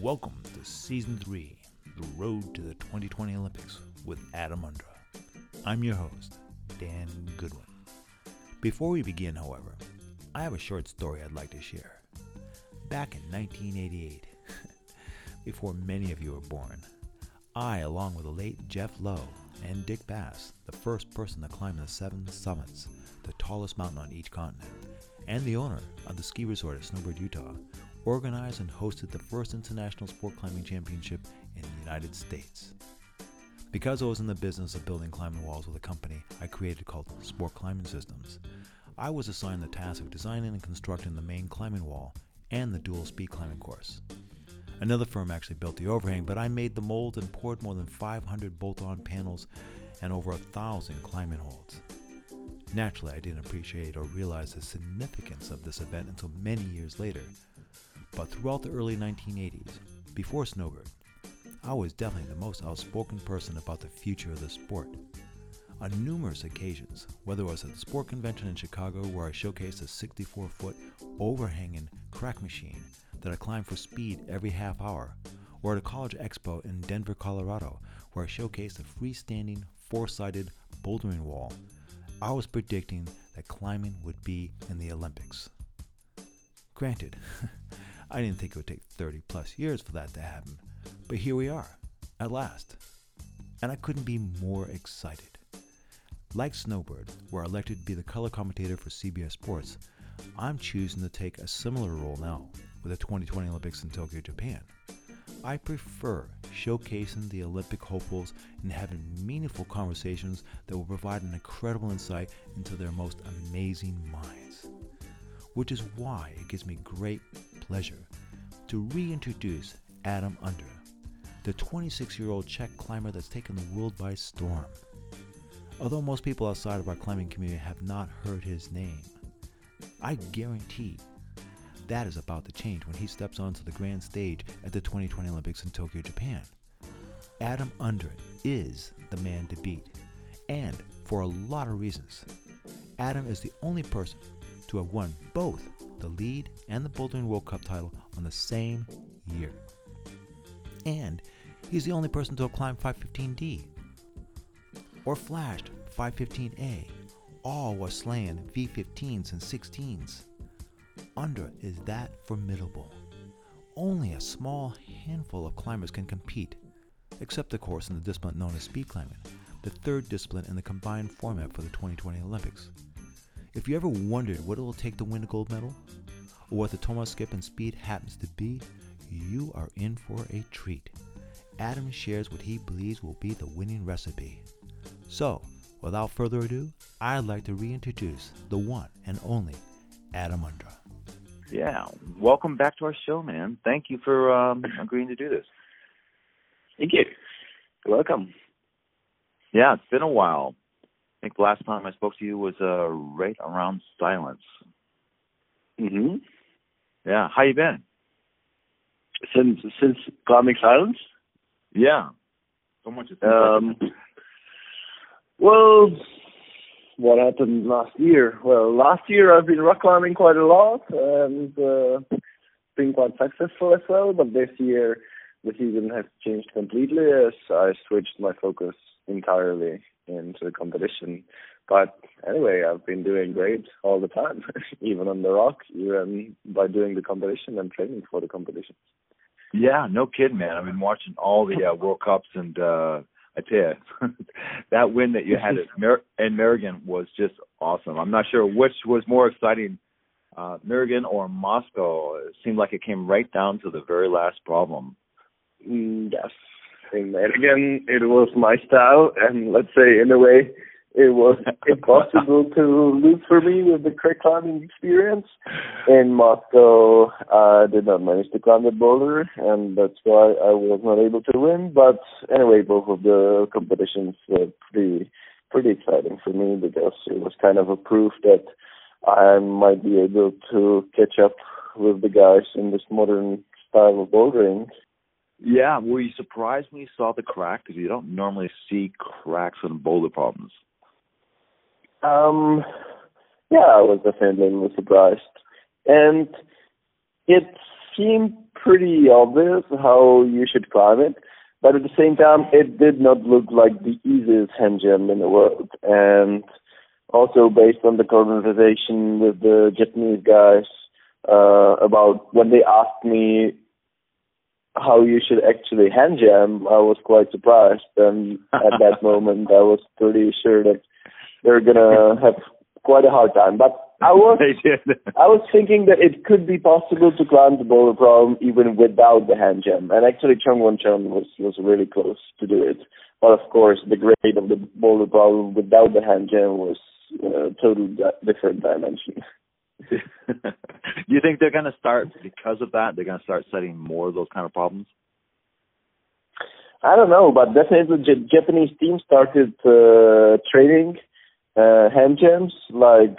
Welcome to Season 3 The Road to the 2020 Olympics with Adam Ondra. I'm your host, Dan Goodwin. Before we begin, however, I have a short story I'd like to share. Back in 1988, before many of you were born, I, along with the late Jeff Lowe and Dick Bass, the first person to climb the seven summits, the tallest mountain on each continent, and the owner of the ski resort at Snowbird, Utah, organized and hosted the first international sport climbing championship in the United States. Because I was in the business of building climbing walls with a company I created called Sport Climbing Systems, I was assigned the task of designing and constructing the main climbing wall and the dual speed climbing course. Another firm actually built the overhang, but I made the molds and poured more than 500 bolt on panels and over a thousand climbing holds. Naturally, I didn't appreciate or realize the significance of this event until many years later. But throughout the early 1980s, before Snowbird, I was definitely the most outspoken person about the future of the sport. On numerous occasions, whether it was at the sport convention in Chicago where I showcased a 64 foot overhanging crack machine that I climbed for speed every half hour, or at a college expo in Denver, Colorado, where I showcased a freestanding four sided bouldering wall, I was predicting that climbing would be in the Olympics. Granted, I didn't think it would take 30 plus years for that to happen, but here we are, at last. And I couldn't be more excited. Like Snowbird, where I elected to be the color commentator for CBS Sports, I'm choosing to take a similar role now with the 2020 Olympics in Tokyo, Japan. I prefer showcasing the Olympic hopefuls and having meaningful conversations that will provide an incredible insight into their most amazing minds. Which is why it gives me great pleasure to reintroduce Adam Ondra, the 26 year old Czech climber that's taken the world by storm. Although most people outside of our climbing community have not heard his name, I guarantee that is about to change when he steps onto the grand stage at the 2020 Olympics in Tokyo, Japan. Adam Ondra is the man to beat, and for a lot of reasons. Adam is the only person to have won both the lead and the Bouldering World Cup title on the same year. And he's the only person to have climbed 515D or flashed 515A, all while slaying V15s and 16s. Ondra is that formidable. Only a small handful of climbers can compete, except of course in the discipline known as speed climbing, the third discipline in the combined format for the 2020 Olympics. If you ever wondered what it will take to win a gold medal, or what the Tomoa skip in speed happens to be, you are in for a treat. Adam shares what he believes will be the winning recipe. So, without further ado, I'd like to reintroduce the one and only Adam Ondra. Yeah, welcome back to our show, man. Thank you for um, agreeing to do this. Thank you. You're welcome. Yeah, it's been a while. I think the last time I spoke to you was uh, right around silence. Mhm. Yeah, how you been? Since since climbing silence. Yeah, so much. Um. Well, what happened last year? Well, last year I've been rock climbing quite a lot and uh, been quite successful as well. But this year the season has changed completely as I switched my focus entirely into the competition. But anyway, I've been doing great all the time, even on the rock, even by doing the competition and training for the competition. Yeah, no kidding, man. I've been watching all the uh, World Cups, and uh I tell you, that win that you had at Mer- in Meiringen was just awesome. I'm not sure which was more exciting, uh Meiringen or Moscow. It seemed like it came right down to the very last problem. Mm, yes, in Again, it was my style, and let's say in a way, it was impossible to lose for me with the crack climbing experience. In Moscow, I did not manage to climb the boulder, and that's why I was not able to win. But anyway, both of the competitions were pretty pretty exciting for me because it was kind of a proof that I might be able to catch up with the guys in this modern style of bouldering. Yeah, were you surprised when you saw the crack? Because you don't normally see cracks in boulder problems. Um, yeah, I was definitely surprised, and it seemed pretty obvious how you should climb it. But at the same time, it did not look like the easiest hand jump in the world. And also based on the conversation with the Japanese guys uh, about when they asked me how you should actually hand jam, I was quite surprised. And at that moment, I was pretty sure that they're gonna have quite a hard time. But I was I was thinking that it could be possible to climb the boulder problem even without the hand jam. And actually, Jongwon Chon was was really close to do it. But of course, the grade of the boulder problem without the hand jam was a totally different dimension. Do you think they're going to start because of that? They're going to start setting more of those kind of problems. I don't know, but definitely the Japanese team started uh, training uh, hand jams like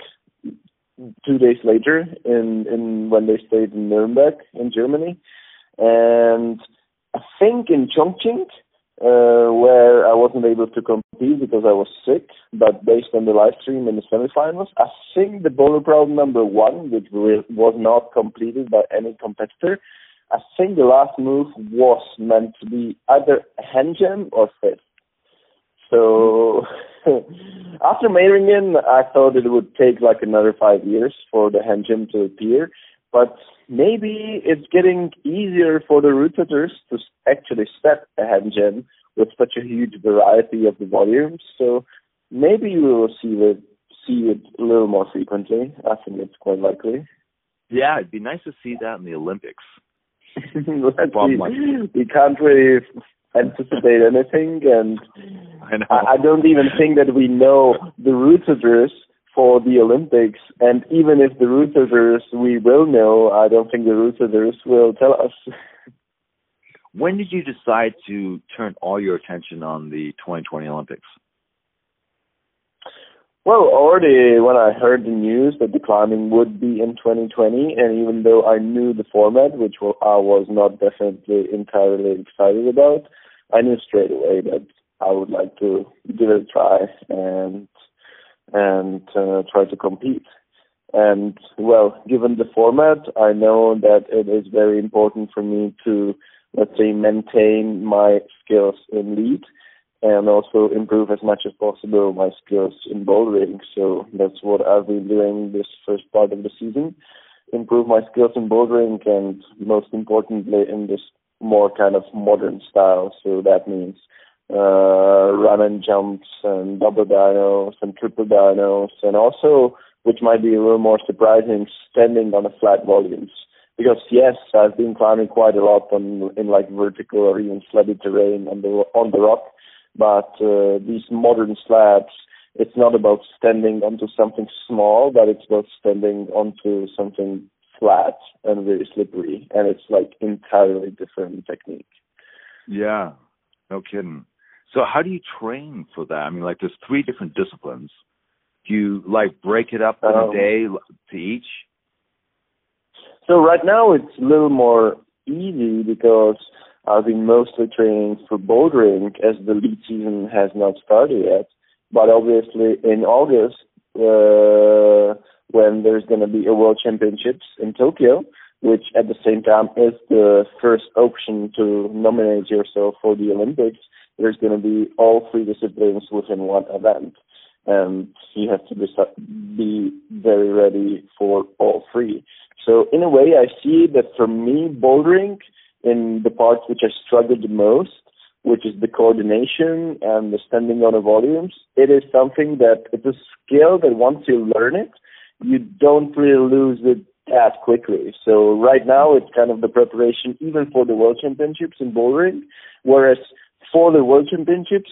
two days later in in when they stayed in Nuremberg in Germany, and I think in Chongqing uh, where I wasn't able to compete because I was sick. But based on the live stream in the semifinals, I think the boulder problem number one, which was not completed by any competitor, I think the last move was meant to be either hand jam or fifth. So after Meiringen, I thought it would take like another five years for the jam to appear. But maybe it's getting easier for the root to actually set a jam with such a huge variety of the volumes. So maybe we will see it see it a little more frequently. I think it's quite likely. Yeah, it'd be nice to see that in the Olympics. We, we can't really anticipate anything, and I, I, I don't even think that we know the routers for the Olympics. And even if the routers we will know, I don't think the routers will tell us. when did you decide to turn all your attention on the 2020 Olympics? Well, already when I heard the news that the climbing would be in 2020, and even though I knew the format, which I was not definitely entirely excited about, I knew straight away that I would like to give it a try and and uh, try to compete. And well, given the format, I know that it is very important for me to, let's say, maintain my skills in lead and also improve as much as possible my skills in bouldering. So that's what I've been doing this first part of the season. Improve my skills in bouldering and most importantly in this more kind of modern style. So that means uh, run and jumps and double dynos and triple dynos and also, which might be a little more surprising, standing on a flat volumes. Because yes, I've been climbing quite a lot on in like vertical or even slabby terrain on the on the rock, but uh, these modern slabs, it's not about standing onto something small, but it's about standing onto something flat and very slippery, and it's like entirely different technique. Yeah, no kidding. So how do you train for that? I mean, like there's three different disciplines. Do you like break it up in um, a day to each? So right now it's a little more easy because I've been mostly training for bouldering as the lead season has not started yet. But obviously in August, uh, when there's going to be a World Championships in Tokyo, which at the same time is the first option to nominate yourself for the Olympics, there's going to be all three disciplines within one event. And you have to be very ready for all three. So in a way, I see that for me, bouldering in the parts which I struggled the most, which is the coordination and the standing on the volumes, it is something that it's a skill that once you learn it, you don't really lose it that quickly. So right now it's kind of the preparation even for the World Championships in bouldering, whereas for the World Championships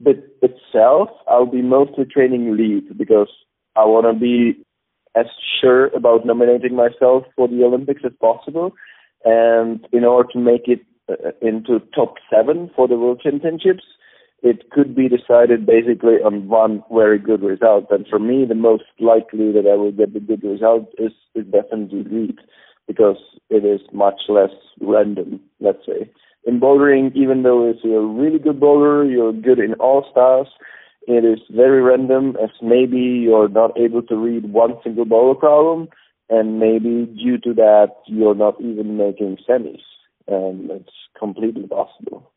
but itself, I'll be mostly training lead because I want to be as sure about nominating myself for the Olympics as possible. And in order to make it uh, into top seven for the World Championships, it could be decided basically on one very good result. And for me, the most likely that I will get the good result is, is definitely lead because it is much less random, let's say in bouldering, even though if you're a really good boulder, you're good in all styles, it is very random as maybe you're not able to read one single boulder problem, and maybe due to that you're not even making semis, and it's completely possible.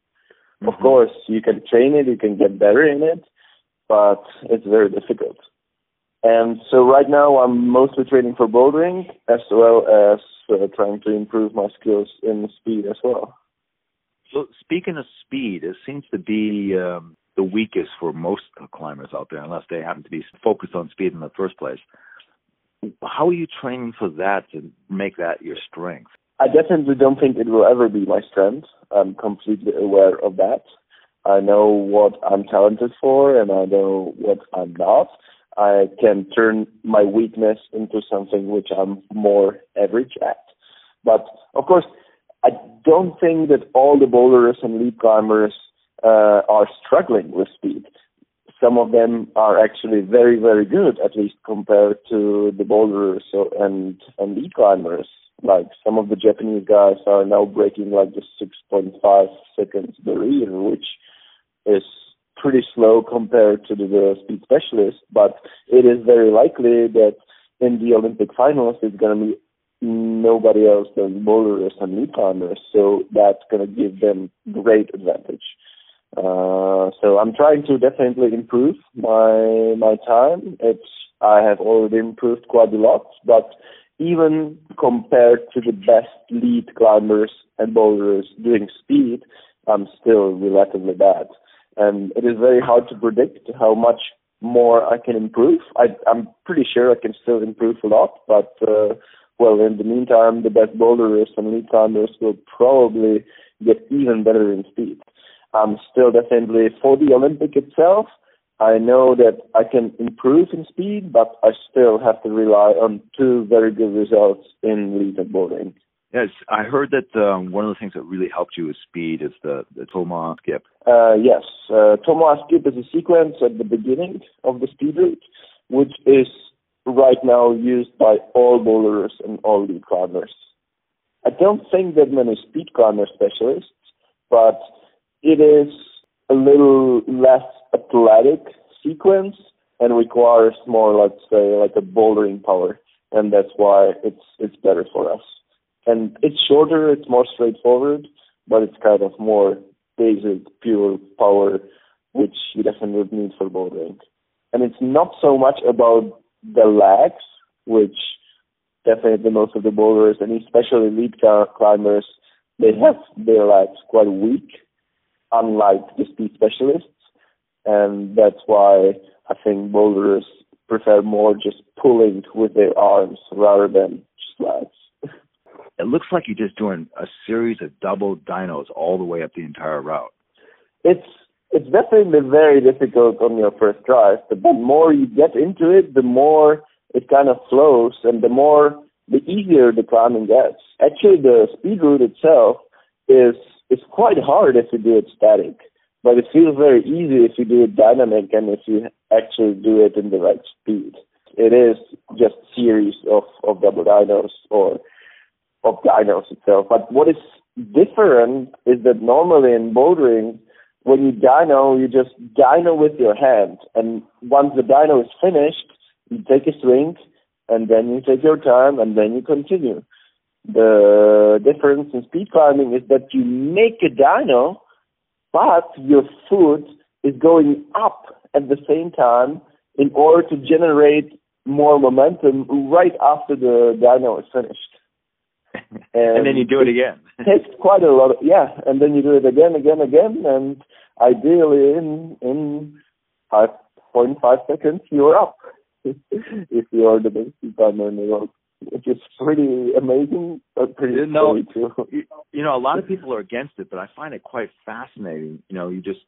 Mm-hmm. Of course, you can train it, you can get better in it, but it's very difficult. And so right now I'm mostly training for bouldering as well as uh, trying to improve my skills in speed as well. So speaking of speed, it seems to be um, the weakest for most climbers out there, unless they happen to be focused on speed in the first place. How are you training for that to make that your strength? I definitely don't think it will ever be my strength. I'm completely aware of that. I know what I'm talented for and I know what I'm not. I can turn my weakness into something which I'm more average at. But of course, I don't think that all the boulders and lead climbers uh, are struggling with speed. Some of them are actually very, very good, at least compared to the boulders and and lead climbers. Like some of the Japanese guys are now breaking like the 6.5 seconds barrier, which is pretty slow compared to the, the speed specialists. But it is very likely that in the Olympic finals, it's going to be nobody else than boulders and lead climbers. So that's going to give them great advantage. Uh, so I'm trying to definitely improve my my time. It's I have already improved quite a lot, but even compared to the best lead climbers and boulders doing speed, I'm still relatively bad. And it is very hard to predict how much more I can improve. I, I'm pretty sure I can still improve a lot, but uh, well, in the meantime, the best boulders and lead climbers will probably get even better in speed. I'm still definitely for the Olympic itself. I know that I can improve in speed, but I still have to rely on two very good results in lead and bouldering. Yes, I heard that um, one of the things that really helped you with speed is the, the Tomoa skip. Uh, yes, uh, Tomoa skip is a sequence at the beginning of the speed route, which is right now used by all boulders and all lead climbers. I don't think that many speed climber specialists, but it is a little less athletic sequence and requires more, let's say, like a bouldering power, and that's why it's it's better for us. And it's shorter, it's more straightforward, but it's kind of more basic, pure power, which you definitely need for bouldering. And it's not so much about the legs, which definitely most of the boulders, and especially lead climbers, they have their legs quite weak unlike the speed specialists, and that's why I think boulders prefer more just pulling with their arms rather than legs. It looks like you're just doing a series of double dynos all the way up the entire route. It's it's definitely very difficult on your first drive, but the more you get into it, the more it kind of flows, and the more the easier the climbing gets. Actually, the speed route itself is it's quite hard if you do it static, but it feels very easy if you do it dynamic and if you actually do it in the right speed. It is just series of, of double dynos or of dynos itself. But what is different is that normally in bouldering, when you dyno, you just dyno with your hand. And once the dyno is finished, you take a swing and then you take your time and then you continue. The difference in speed climbing is that you make a dyno, but your foot is going up at the same time in order to generate more momentum right after the dyno is finished. And, and then you do it again. it takes quite a lot of yeah, and then you do it again, again, again, and ideally in in five point five seconds you're up if you are the best speed climber in the world which is pretty amazing, but pretty no, too. You know, a lot of people are against it, but I find it quite fascinating. You know, you just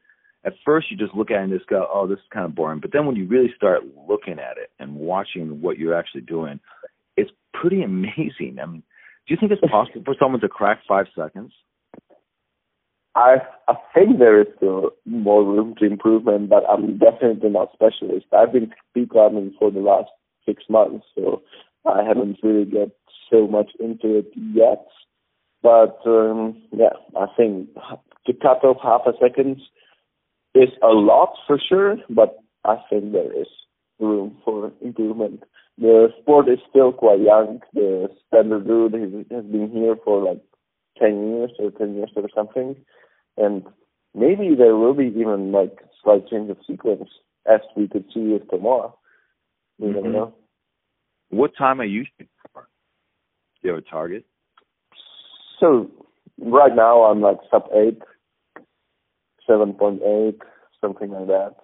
at first you just look at it and just go, "Oh, this is kind of boring," but then when you really start looking at it and watching what you're actually doing, it's pretty amazing. I mean, do you think it's possible for someone to crack five seconds? I I think there is still more room to improvement, but I'm definitely not specialist. I've been speed climbing for the last six months, so I haven't really got so much into it yet. But um, yeah, I think to cut off half a second is a lot for sure, but I think there is room for improvement. The sport is still quite young. The standard route has been here for like 10 years or 10 years or something. And maybe there will be even like slight change of sequence as we could see with Tomoa. You mm-hmm. never know. What time are you shooting for? Do you have a target? So right now I'm like sub eight, seven point eight, something like that.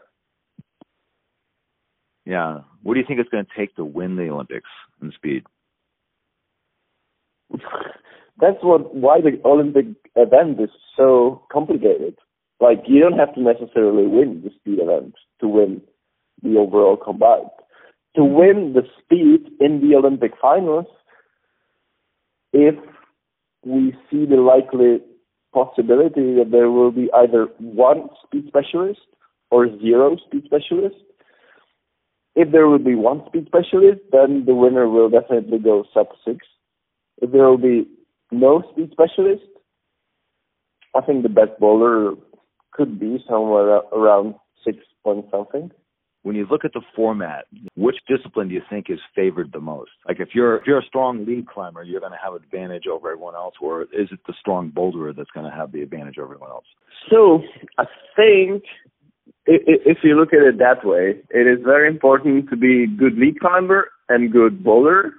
Yeah. What do you think it's going to take to win the Olympics in speed? That's what why the Olympic event is so complicated. Like you don't have to necessarily win the speed event to win the overall combined. To win the speed in the Olympic finals, if we see the likely possibility that there will be either one speed specialist or zero speed specialist. If there will be one speed specialist, then the winner will definitely go sub six. If there will be no speed specialist, I think the best bowler could be somewhere around six point something when you look at the format, which discipline do you think is favored the most? Like if you're if you're a strong lead climber, you're going to have advantage over everyone else, or is it the strong boulderer that's going to have the advantage over everyone else? So I think if you look at it that way, it is very important to be good lead climber and good bowler.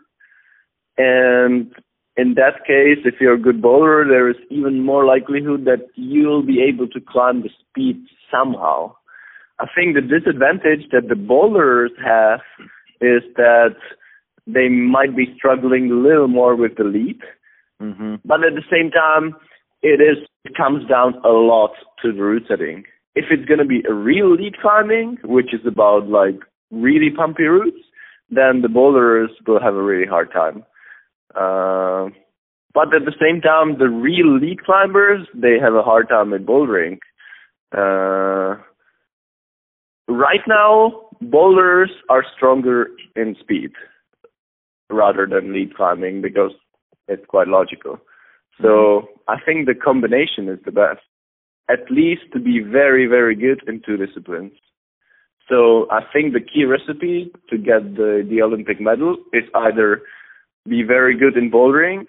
And in that case, if you're a good bowler, there is even more likelihood that you'll be able to climb the speed somehow. I think the disadvantage that the bowlers have is that they might be struggling a little more with the lead. Mm-hmm. But at the same time, it is it comes down a lot to the route setting. If it's going to be a real lead climbing, which is about like really pumpy routes, then the bowlers will have a really hard time. Uh, but at the same time, the real lead climbers, they have a hard time at bouldering. Uh, right now, bowlers are stronger in speed rather than lead climbing because it's quite logical. So mm-hmm. I think the combination is the best, at least to be very, very good in two disciplines. So I think the key recipe to get the, the Olympic medal is either be very good in bouldering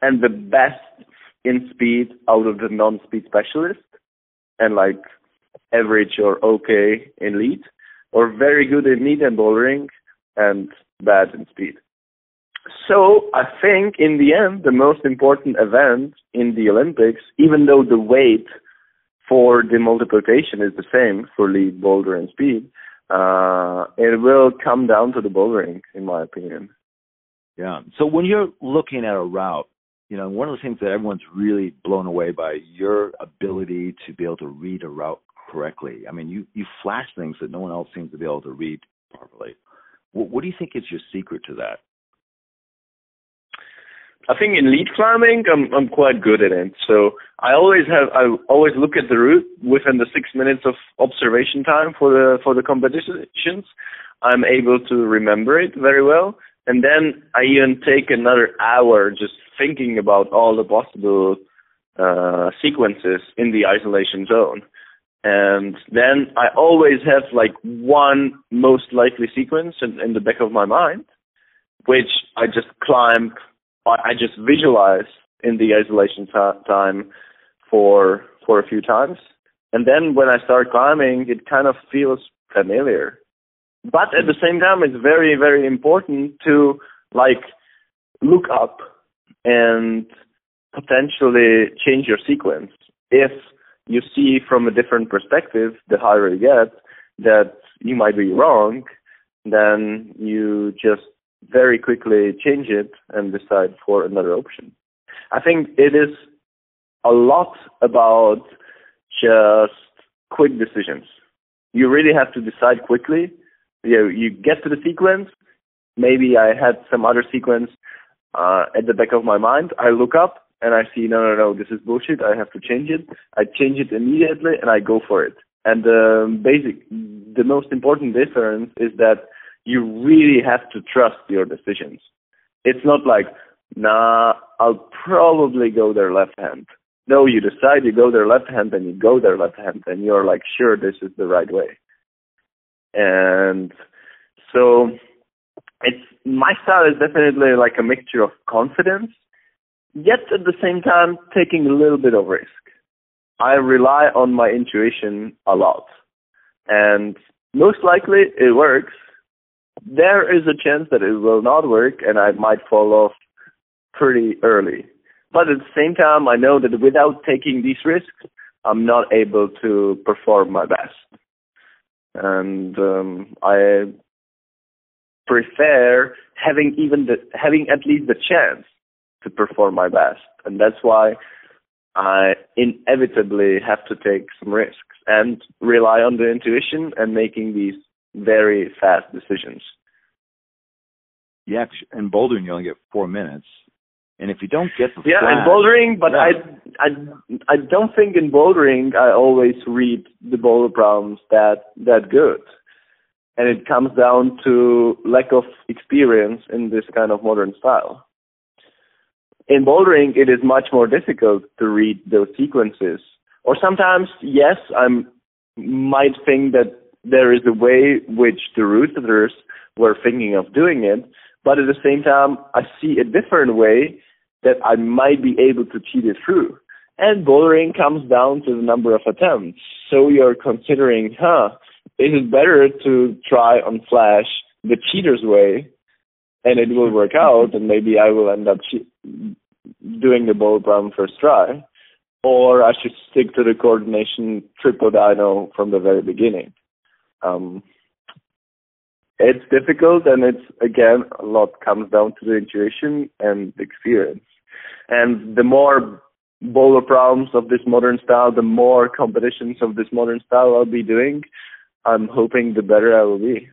and the best in speed out of the non-speed specialist and like average or okay in lead, or very good in lead and bouldering and bad in speed. So I think in the end, the most important event in the Olympics, even though the weight for the multiplication is the same for lead, boulder, and speed, uh, it will come down to the bouldering, in my opinion. Yeah. So when you're looking at a route, you know, one of the things that everyone's really blown away by your ability to be able to read a route correctly. I mean, you you flash things that no one else seems to be able to read properly. What, what do you think is your secret to that? I think in lead climbing, I'm I'm quite good at it. So I always have I always look at the route within the six minutes of observation time for the for the competitions. I'm able to remember it very well, and then I even take another hour just thinking about all the possible uh, sequences in the isolation zone. And then I always have like one most likely sequence in, in the back of my mind, which I just climb, I just visualize in the isolation t- time for for a few times. And then when I start climbing, it kind of feels familiar. But at the same time, it's very, very important to like look up and potentially change your sequence. If you see from a different perspective, the higher you get, that you might be wrong, then you just very quickly change it and decide for another option. I think it is a lot about just quick decisions. You really have to decide quickly. You you get to the sequence. Maybe I had some other sequence uh, at the back of my mind. I look up and I see, no, no, no, this is bullshit. I have to change it. I change it immediately and I go for it. And the um, basic, the most important difference is that you really have to trust your decisions. It's not like, nah, I'll probably go there left hand. No, you decide you go there left hand and you go there left hand and you're like, sure, this is the right way. And So it's my style is definitely like a mixture of confidence, yet at the same time taking a little bit of risk. I rely on my intuition a lot, and most likely it works. There is a chance that it will not work, and I might fall off pretty early. But at the same time, I know that without taking these risks, I'm not able to perform my best. And um, I prefer having even the having at least the chance to perform my best, and that's why I inevitably have to take some risks and rely on the intuition and making these very fast decisions. Yeah, in bouldering you only get four minutes, and if you don't get the yeah, in bouldering, but yeah. I I I don't think in bouldering I always read the boulder problems that that good, and it comes down to lack of experience in this kind of modern style. In bouldering, it is much more difficult to read those sequences. Or sometimes, yes, I might think that there is a way which the rooters were thinking of doing it, but at the same time, I see a different way that I might be able to cheat it through. And bouldering comes down to the number of attempts. So you're considering, huh, is it better to try on Flash the cheater's way and it will work out and maybe I will end up che- doing the bowl problem first try? Or I should stick to the coordination triple dyno from the very beginning. Um, it's difficult and it's again a lot comes down to the intuition and experience. And the more bowler problems of this modern style, the more competitions of this modern style I'll be doing, I'm hoping the better I will be.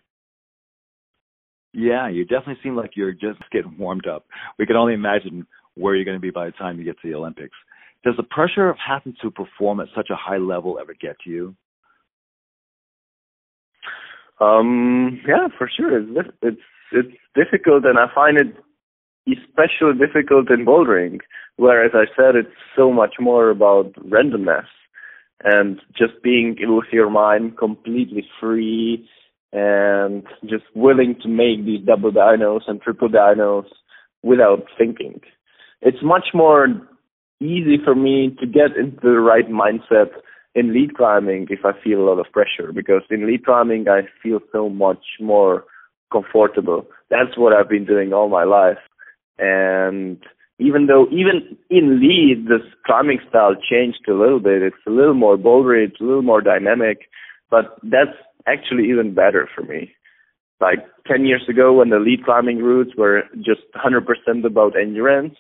Yeah, you definitely seem like you're just getting warmed up. We can only imagine where you're going to be by the time you get to the Olympics. Does the pressure of having to perform at such a high level ever get to you? Um, yeah, for sure. It's it's it's difficult, and I find it especially difficult in bouldering, where, as I said, it's so much more about randomness and just being with your mind completely free and just willing to make these double dynos and triple dynos without thinking. It's much more easy for me to get into the right mindset in lead climbing if I feel a lot of pressure because in lead climbing I feel so much more comfortable. That's what I've been doing all my life. And even though even in lead this climbing style changed a little bit, it's a little more bouldery, it's a little more dynamic, but that's actually even better for me. Like 10 years ago when the lead climbing routes were just 100% about endurance,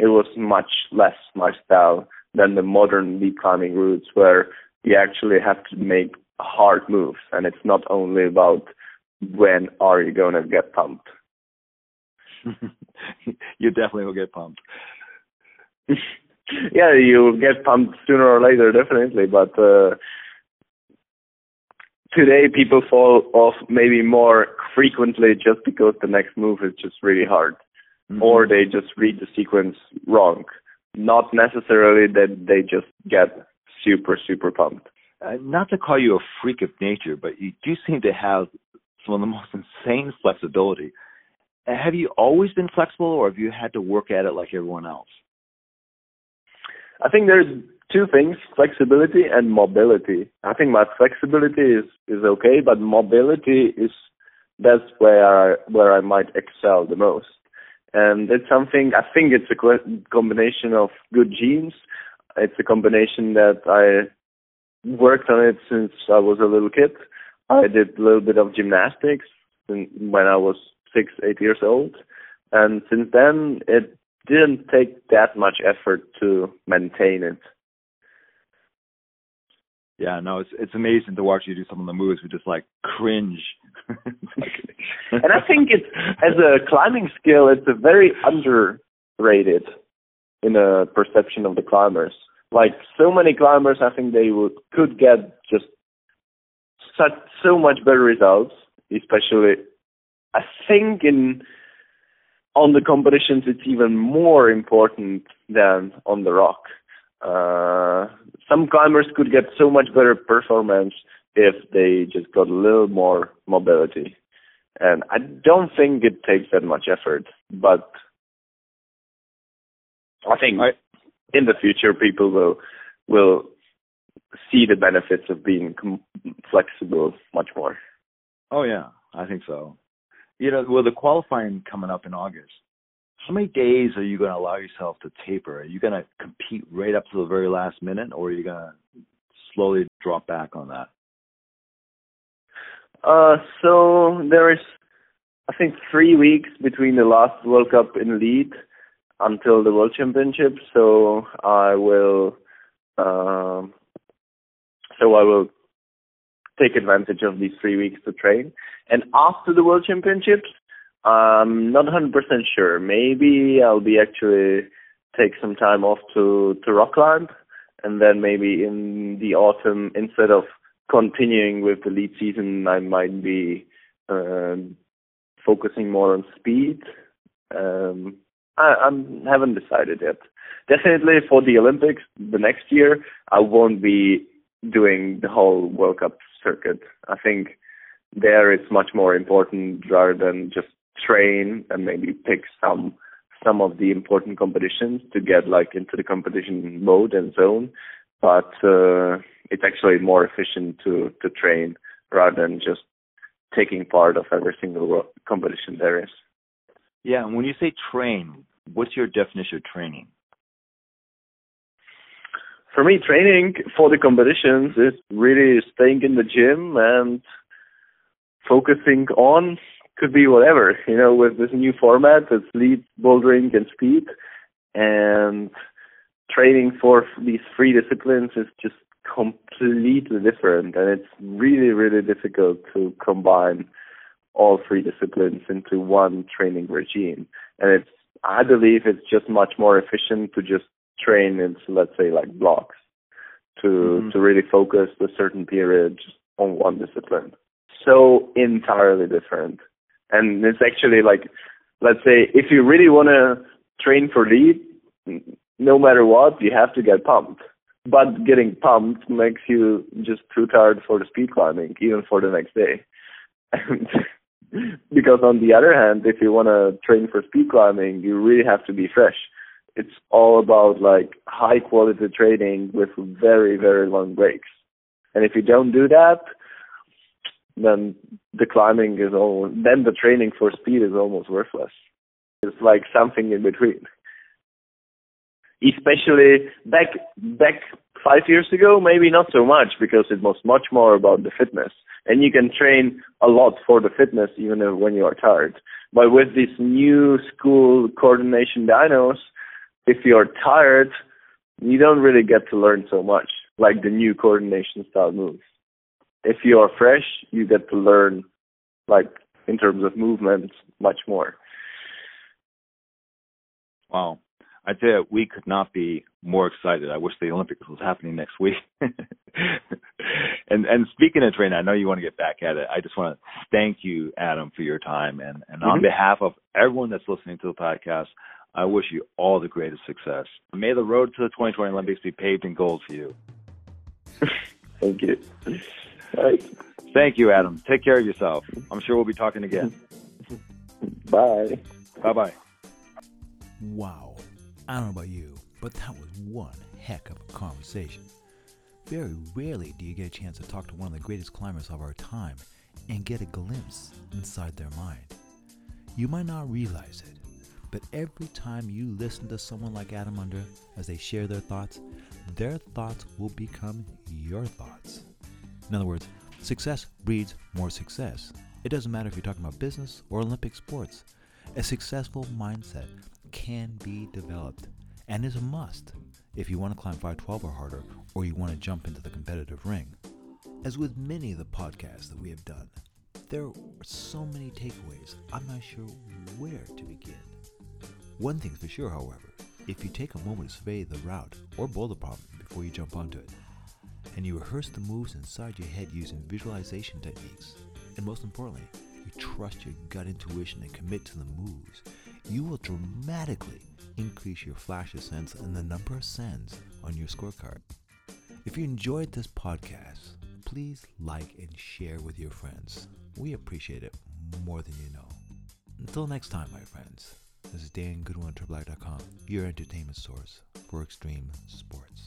it was much less my style than the modern lead climbing routes where you actually have to make hard moves and it's not only about when are you going to get pumped. you definitely will get pumped. yeah, you'll get pumped sooner or later, definitely. But uh, today, people fall off maybe more frequently just because the next move is just really hard, mm-hmm. or they just read the sequence wrong. Not necessarily that they just get super super pumped. Uh, not to call you a freak of nature, but you do seem to have some of the most insane flexibility have you always been flexible or have you had to work at it like everyone else? I think there's two things, flexibility and mobility. I think my flexibility is, is okay, but mobility is that's where I, where I might excel the most. Um, and it's something, I think it's a combination of good genes. It's a combination that I worked on it since I was a little kid. I did a little bit of gymnastics when I was six, eight years old. And since then, it didn't take that much effort to maintain it. Yeah, no, it's it's amazing to watch you do some of the moves. We just like cringe. and I think it's as a climbing skill, it's a very underrated in a perception of the climbers. Like so many climbers, I think they would could get just such so much better results, especially I think in on the competitions it's even more important than on the rock. Uh, some climbers could get so much better performance if they just got a little more mobility. And I don't think it takes that much effort, but I think I- in the future people will will see the benefits of being com- flexible much more. Oh yeah, I think so. You know, with the qualifying coming up in August, how many days are you going to allow yourself to taper? Are you going to compete right up to the very last minute, or are you going to slowly drop back on that? Uh, so there is, I think, three weeks between the last World Cup in lead until the World Championship. So I will, um, so I will take advantage of these three weeks to train. And after the World Championships, I'm not 100% sure. Maybe I'll be actually take some time off to to rock climb, and then maybe in the autumn, instead of continuing with the lead season, I might be um, focusing more on speed. Um, I, I haven't decided yet. Definitely for the Olympics the next year, I won't be doing the whole World Cup circuit. I think there it's much more important rather than just train and maybe pick some some of the important competitions to get like into the competition mode and zone. But uh, it's actually more efficient to to train rather than just taking part of every single competition there is. Yeah, and when you say train, what's your definition of training? For me, training for the competitions is really staying in the gym and focusing on could be whatever, you know, with this new format, it's lead, bouldering, and speed, and training for these three disciplines is just completely different, and it's really, really difficult to combine all three disciplines into one training regime. And it's, I believe, it's just much more efficient to just train in, let's say, like blocks, to Mhm. to really focus a certain period on one discipline. So entirely different. And it's actually like, let's say, if you really want to train for lead, no matter what, you have to get pumped. But getting pumped makes you just too tired for the speed climbing, even for the next day. Because on the other hand, if you want to train for speed climbing, you really have to be fresh. It's all about like high quality training with very, very long breaks. And if you don't do that, then the climbing is all then the training for speed is almost worthless. It's like something in between. Especially back back five years ago, maybe not so much because it was much more about the fitness. And you can train a lot for the fitness even when you are tired. But with these new school coordination dynos, if you're tired, you don't really get to learn so much, like the new coordination style moves if you are fresh, you get to learn, like in terms of movement, much more. Wow. I tell you, we could not be more excited. I wish the Olympics was happening next week. and and speaking of training, I know you want to get back at it. I just want to thank you, Adam, for your time. And, and on Mhm. behalf of everyone that's listening to the podcast, I wish you all the greatest success. May the road to the 2020 Olympics be paved in gold for you. Thank you. All right. Thank you, Adam. Take care of yourself. I'm sure we'll be talking again. Bye. Bye bye. Wow. I don't know about you, but that was one heck of a conversation. Very rarely do you get a chance to talk to one of the greatest climbers of our time and get a glimpse inside their mind. You might not realize it, but every time you listen to someone like Adam Ondra as they share their thoughts, their thoughts will become your thoughts. In other words, success breeds more success. It doesn't matter if you're talking about business or Olympic sports. A successful mindset can be developed and is a must if you want to climb 512 or harder or you want to jump into the competitive ring. As with many of the podcasts that we have done, there are so many takeaways, I'm not sure where to begin. One thing's for sure, however, if you take a moment to survey the route or boulder problem before you jump onto it, and you rehearse the moves inside your head using visualization techniques, and most importantly, you trust your gut intuition and commit to the moves, you will dramatically increase your flash sense and the number of sends on your scorecard. If you enjoyed this podcast, please like and share with your friends. We appreciate it more than you know. Until next time, my friends, this is Dan Goodwin your entertainment source for extreme sports.